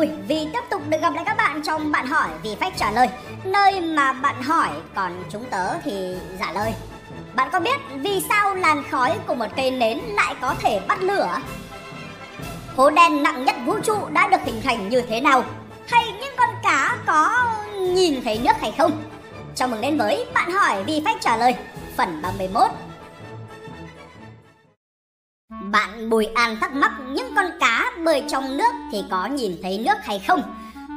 vui vì tiếp tục được gặp lại các bạn trong bạn hỏi vì phách trả lời Nơi mà bạn hỏi, còn chúng tớ thì trả lời Bạn có biết vì sao làn khói của một cây nến lại có thể bắt lửa? Hố đen nặng nhất vũ trụ đã được hình thành như thế nào? Hay những con cá có nhìn thấy nước hay không? Chào mừng đến với bạn hỏi vì phách trả lời, phần 31 bạn Bùi An thắc mắc những con cá bơi trong nước thì có nhìn thấy nước hay không?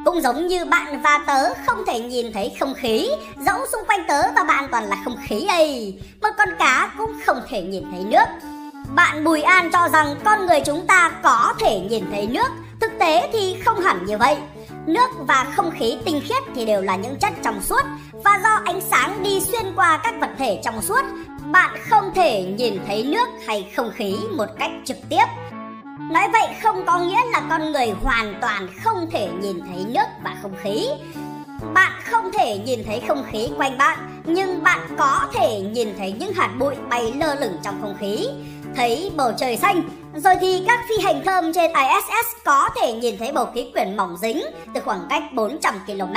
Cũng giống như bạn và tớ, không thể nhìn thấy không khí. Dẫu xung quanh tớ và bạn toàn là không khí ấy, Một con cá cũng không thể nhìn thấy nước. Bạn Bùi An cho rằng con người chúng ta có thể nhìn thấy nước. Thực tế thì không hẳn như vậy. Nước và không khí tinh khiết thì đều là những chất trong suốt. Và do ánh sáng đi xuyên qua các vật thể trong suốt bạn không thể nhìn thấy nước hay không khí một cách trực tiếp. Nói vậy không có nghĩa là con người hoàn toàn không thể nhìn thấy nước và không khí. Bạn không thể nhìn thấy không khí quanh bạn, nhưng bạn có thể nhìn thấy những hạt bụi bay lơ lửng trong không khí, thấy bầu trời xanh, rồi thì các phi hành thơm trên ISS có thể nhìn thấy bầu khí quyển mỏng dính từ khoảng cách 400 km.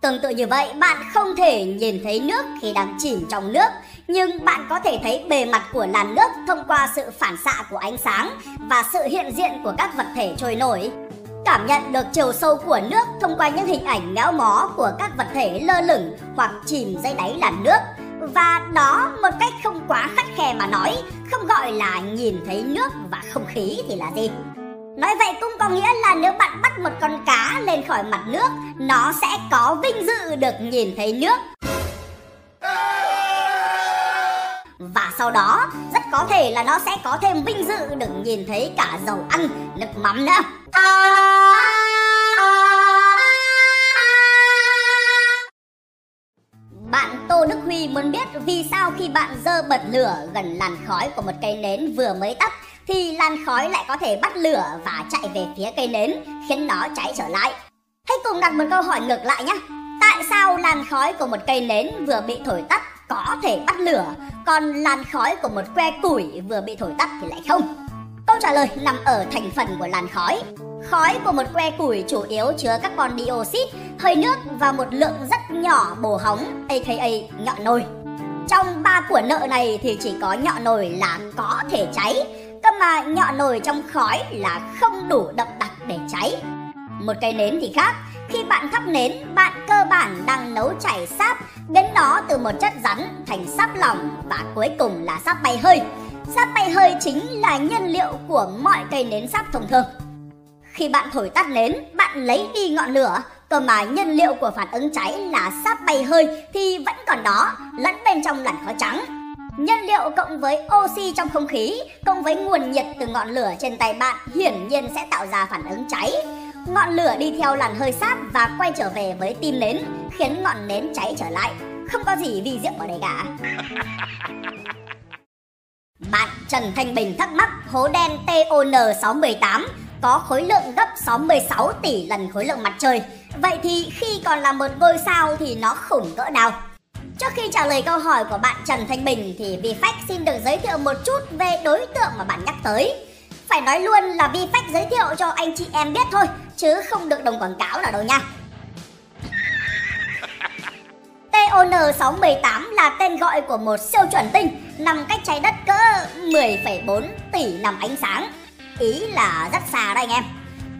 Tương tự như vậy, bạn không thể nhìn thấy nước khi đang chìm trong nước, nhưng bạn có thể thấy bề mặt của làn nước thông qua sự phản xạ của ánh sáng và sự hiện diện của các vật thể trôi nổi. Cảm nhận được chiều sâu của nước thông qua những hình ảnh méo mó của các vật thể lơ lửng hoặc chìm dưới đáy làn nước. Và đó một cách không quá khắt khe mà nói, không gọi là nhìn thấy nước và không khí thì là gì? Nói vậy cũng có nghĩa là nếu bạn bắt một con cá lên khỏi mặt nước, nó sẽ có vinh dự được nhìn thấy nước. Và sau đó, rất có thể là nó sẽ có thêm vinh dự được nhìn thấy cả dầu ăn, nước mắm nữa. Bạn Tô Đức Huy muốn biết vì sao khi bạn dơ bật lửa gần làn khói của một cây nến vừa mới tắt thì làn khói lại có thể bắt lửa và chạy về phía cây nến, khiến nó cháy trở lại. Hãy cùng đặt một câu hỏi ngược lại nhé. Tại sao làn khói của một cây nến vừa bị thổi tắt có thể bắt lửa, còn làn khói của một que củi vừa bị thổi tắt thì lại không? Câu trả lời nằm ở thành phần của làn khói. Khói của một que củi chủ yếu chứa carbon dioxide, hơi nước và một lượng rất nhỏ bồ hóng, aka nhọn nồi. Trong ba của nợ này thì chỉ có nhọn nồi là có thể cháy, cơ mà nhọn nồi trong khói là không đủ đậm đặc để cháy. Một cây nến thì khác, khi bạn thắp nến, bạn cơ bản đang nấu chảy sáp biến nó từ một chất rắn thành sáp lỏng và cuối cùng là sáp bay hơi. Sáp bay hơi chính là nhân liệu của mọi cây nến sáp thông thường. Khi bạn thổi tắt nến, bạn lấy đi ngọn lửa, cơ mà nhân liệu của phản ứng cháy là sáp bay hơi thì vẫn còn đó, lẫn bên trong làn khói trắng. Nhân liệu cộng với oxy trong không khí, cộng với nguồn nhiệt từ ngọn lửa trên tay bạn hiển nhiên sẽ tạo ra phản ứng cháy. Ngọn lửa đi theo làn hơi sáp và quay trở về với tim nến, khiến ngọn nến cháy trở lại. Không có gì vi diệu ở đây cả. Bạn Trần Thanh Bình thắc mắc hố đen TON618 có khối lượng gấp 66 tỷ lần khối lượng mặt trời. Vậy thì khi còn là một ngôi sao thì nó khủng cỡ nào? Trước khi trả lời câu hỏi của bạn Trần Thanh Bình thì VFX xin được giới thiệu một chút về đối tượng mà bạn nhắc tới. Phải nói luôn là VFAC giới thiệu cho anh chị em biết thôi, chứ không được đồng quảng cáo nào đâu nha. TON618 là tên gọi của một siêu chuẩn tinh nằm cách trái đất cỡ 10,4 tỷ năm ánh sáng. Ý là rất xa đây anh em.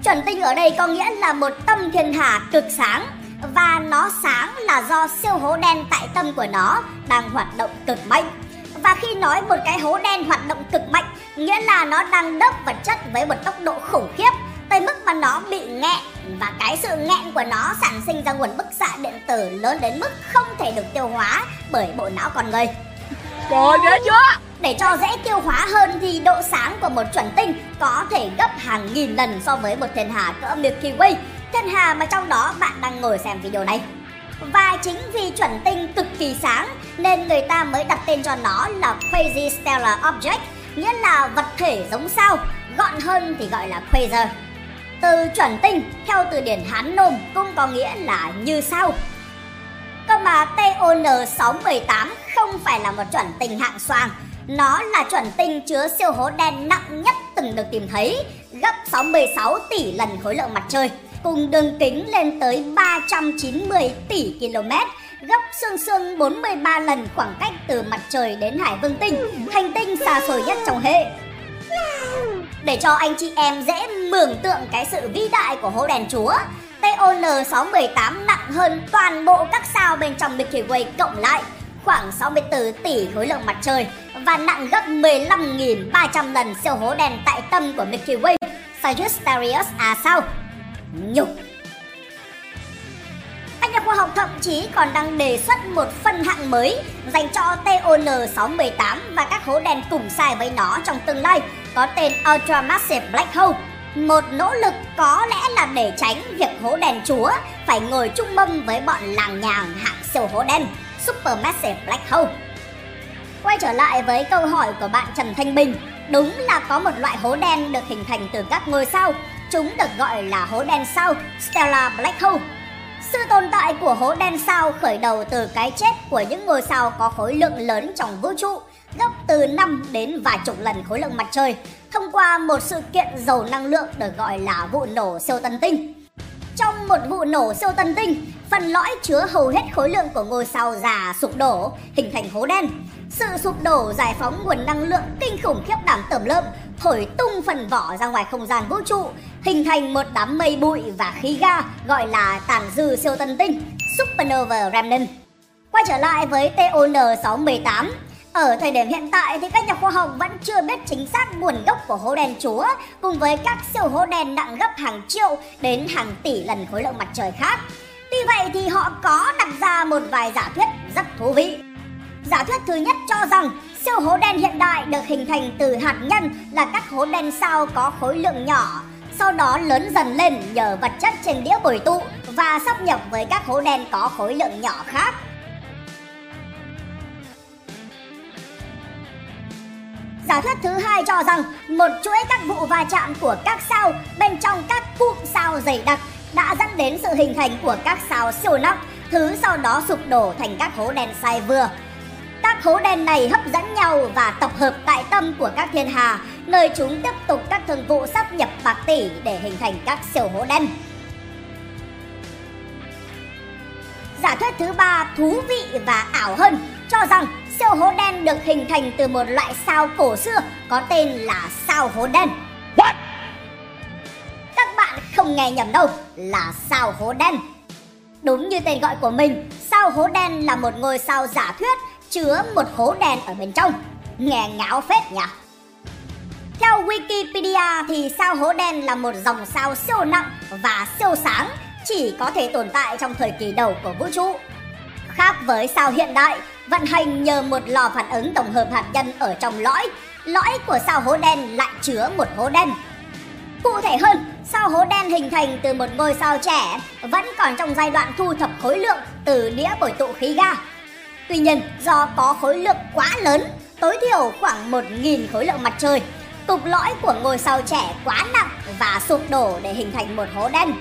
Chuẩn tinh ở đây có nghĩa là một tâm thiên hà cực sáng và nó sáng là do siêu hố đen tại tâm của nó đang hoạt động cực mạnh. Và khi nói một cái hố đen hoạt động cực mạnh, nghĩa là nó đang đớp vật chất với một tốc độ khủng khiếp tới mức mà nó bị nghẹn và cái sự nghẹn của nó sản sinh ra nguồn bức xạ điện tử lớn đến mức không thể được tiêu hóa bởi bộ não con người. Trời ghê chưa? Để cho dễ tiêu hóa hơn thì độ sáng của một chuẩn tinh có thể gấp hàng nghìn lần so với một thiên hà cỡ Milky Way thiên hà mà trong đó bạn đang ngồi xem video này. Và chính vì chuẩn tinh cực kỳ sáng nên người ta mới đặt tên cho nó là Quasi Stellar Object, nghĩa là vật thể giống sao, gọn hơn thì gọi là quasar. Từ chuẩn tinh theo từ điển Hán Nôm cũng có nghĩa là như sao. Cơ mà TON618 không phải là một chuẩn tinh hạng xoang, nó là chuẩn tinh chứa siêu hố đen nặng nhất từng được tìm thấy, gấp 66 tỷ lần khối lượng mặt trời, cùng đường kính lên tới 390 tỷ km, gấp xương xương 43 lần khoảng cách từ mặt trời đến Hải Vương Tinh, hành tinh xa xôi nhất trong hệ. Để cho anh chị em dễ mường tượng cái sự vĩ đại của hố đèn chúa, TON618 nặng hơn toàn bộ các sao bên trong Milky Way cộng lại, khoảng 64 tỷ khối lượng mặt trời và nặng gấp 15.300 lần siêu hố đèn tại tâm của Milky Way, Sagittarius A sao. Nhục! Các nhà khoa học thậm chí còn đang đề xuất một phân hạng mới dành cho TON618 và các hố đen cùng sai với nó trong tương lai có tên Ultramassive Black Hole. Một nỗ lực có lẽ là để tránh việc hố đen chúa phải ngồi chung mâm với bọn làng nhàng hạng siêu hố đen Supermassive Black Hole. Quay trở lại với câu hỏi của bạn Trần Thanh Bình, đúng là có một loại hố đen được hình thành từ các ngôi sao, chúng được gọi là hố đen sao Stellar Black Hole. Sự tồn tại của hố đen sao khởi đầu từ cái chết của những ngôi sao có khối lượng lớn trong vũ trụ, gấp từ 5 đến vài chục lần khối lượng mặt trời, thông qua một sự kiện giàu năng lượng được gọi là vụ nổ siêu tân tinh. Trong một vụ nổ siêu tân tinh, phần lõi chứa hầu hết khối lượng của ngôi sao già sụp đổ, hình thành hố đen. Sự sụp đổ giải phóng nguồn năng lượng kinh khủng khiếp đảm tẩm lợm, thổi tung phần vỏ ra ngoài không gian vũ trụ, hình thành một đám mây bụi và khí ga gọi là tàn dư siêu tân tinh, supernova remnant. Quay trở lại với TON618, ở thời điểm hiện tại thì các nhà khoa học vẫn chưa biết chính xác nguồn gốc của hố đen chúa cùng với các siêu hố đen nặng gấp hàng triệu đến hàng tỷ lần khối lượng mặt trời khác. Tuy vậy thì họ có đặt ra một vài giả thuyết rất thú vị. Giả thuyết thứ nhất cho rằng siêu hố đen hiện đại được hình thành từ hạt nhân là các hố đen sao có khối lượng nhỏ, sau đó lớn dần lên nhờ vật chất trên đĩa bồi tụ và sắp nhập với các hố đen có khối lượng nhỏ khác. Giả thuyết thứ hai cho rằng một chuỗi các vụ va chạm của các sao bên trong các cụm sao dày đặc đã dẫn đến sự hình thành của các sao siêu nóc, thứ sau đó sụp đổ thành các hố đen sai vừa. Các hố đen này hấp dẫn nhau và tập hợp tại tâm của các thiên hà, nơi chúng tiếp tục các thương vụ sắp nhập bạc tỷ để hình thành các siêu hố đen. Giả thuyết thứ ba thú vị và ảo hơn cho rằng siêu hố đen được hình thành từ một loại sao cổ xưa có tên là sao hố đen. What? Các bạn không nghe nhầm đâu, là sao hố đen. Đúng như tên gọi của mình, sao hố đen là một ngôi sao giả thuyết chứa một hố đen ở bên trong. Nghe ngáo phết nhỉ? Theo Wikipedia thì sao hố đen là một dòng sao siêu nặng và siêu sáng chỉ có thể tồn tại trong thời kỳ đầu của vũ trụ. Khác với sao hiện đại, vận hành nhờ một lò phản ứng tổng hợp hạt nhân ở trong lõi, lõi của sao hố đen lại chứa một hố đen. Cụ thể hơn, sao hố đen hình thành từ một ngôi sao trẻ vẫn còn trong giai đoạn thu thập khối lượng từ đĩa bồi tụ khí ga. Tuy nhiên, do có khối lượng quá lớn, tối thiểu khoảng 1.000 khối lượng mặt trời, cục lõi của ngôi sao trẻ quá nặng và sụp đổ để hình thành một hố đen.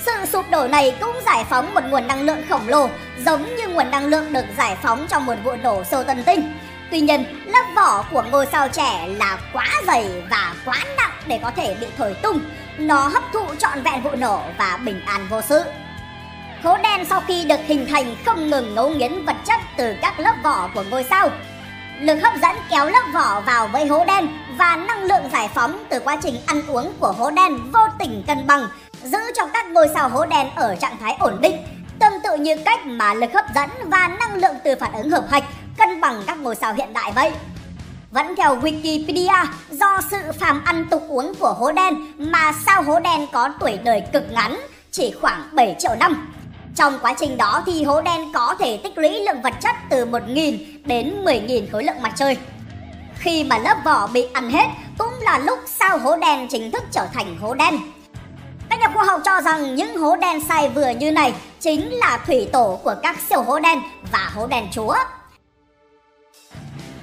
Sự sụp đổ này cũng giải phóng một nguồn năng lượng khổng lồ, giống như nguồn năng lượng được giải phóng trong một vụ nổ siêu tân tinh. Tuy nhiên, lớp vỏ của ngôi sao trẻ là quá dày và quá nặng để có thể bị thổi tung. Nó hấp thụ trọn vẹn vụ nổ và bình an vô sự. Hố đen sau khi được hình thành không ngừng ngấu nghiến vật chất từ các lớp vỏ của ngôi sao. Lực hấp dẫn kéo lớp vỏ vào với hố đen và năng lượng giải phóng từ quá trình ăn uống của hố đen vô tình cân bằng giữ cho các ngôi sao hố đen ở trạng thái ổn định, tương tự như cách mà lực hấp dẫn và năng lượng từ phản ứng hợp hạch cân bằng các ngôi sao hiện đại vậy. Vẫn theo Wikipedia, do sự phàm ăn tục uống của hố đen mà sao hố đen có tuổi đời cực ngắn, chỉ khoảng 7 triệu năm. Trong quá trình đó thì hố đen có thể tích lũy lượng vật chất từ 1.000 đến 10.000 khối lượng mặt trời. Khi mà lớp vỏ bị ăn hết cũng là lúc sao hố đen chính thức trở thành hố đen. Các nhà khoa học cho rằng những hố đen sai vừa như này chính là thủy tổ của các siêu hố đen và hố đen chúa.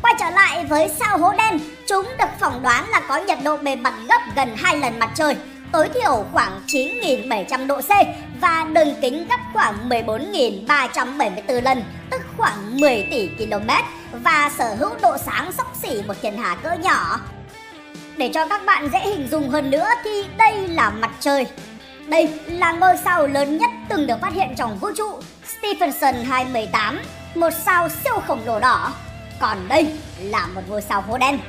Quay trở lại với sao hố đen, chúng được phỏng đoán là có nhiệt độ bề mặt gấp gần 2 lần mặt trời, tối thiểu khoảng 9.700 độ C và đường kính gấp khoảng 14.374 lần, tức khoảng 10 tỷ km và sở hữu độ sáng sấp xỉ một thiên hà cỡ nhỏ. Để cho các bạn dễ hình dung hơn nữa thì đây là mặt trời. Đây là ngôi sao lớn nhất từng được phát hiện trong vũ trụ Stephenson 218, một sao siêu khổng lồ đỏ. Còn đây là một ngôi sao hố đen.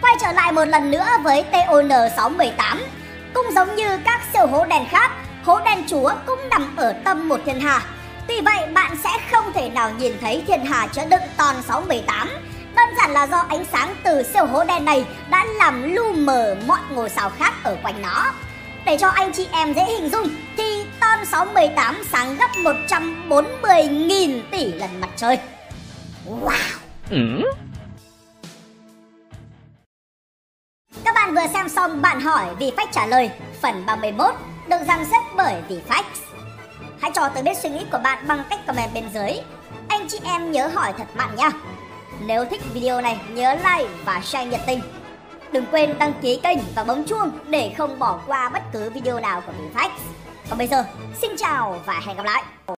Quay trở lại một lần nữa với TON 618, cũng giống như các siêu hố đen khác, hố đen chúa cũng nằm ở tâm một thiên hà. Tuy vậy bạn sẽ không thể nào nhìn thấy thiên hà chứa đựng Ton 618 Đơn giản là do ánh sáng từ siêu hố đen này đã làm lu mờ mọi ngôi sao khác ở quanh nó. Để cho anh chị em dễ hình dung thì Ton 618 sáng gấp 140.000 tỷ lần mặt trời. Wow! Ừ. bạn vừa xem xong bạn hỏi vì phách trả lời phần 31 được dàn xếp bởi vì phách. Hãy cho tôi biết suy nghĩ của bạn bằng cách comment bên dưới. Anh chị em nhớ hỏi thật mạnh nha. Nếu thích video này nhớ like và share nhiệt tình. Đừng quên đăng ký kênh và bấm chuông để không bỏ qua bất cứ video nào của VFax. Còn bây giờ, xin chào và hẹn gặp lại!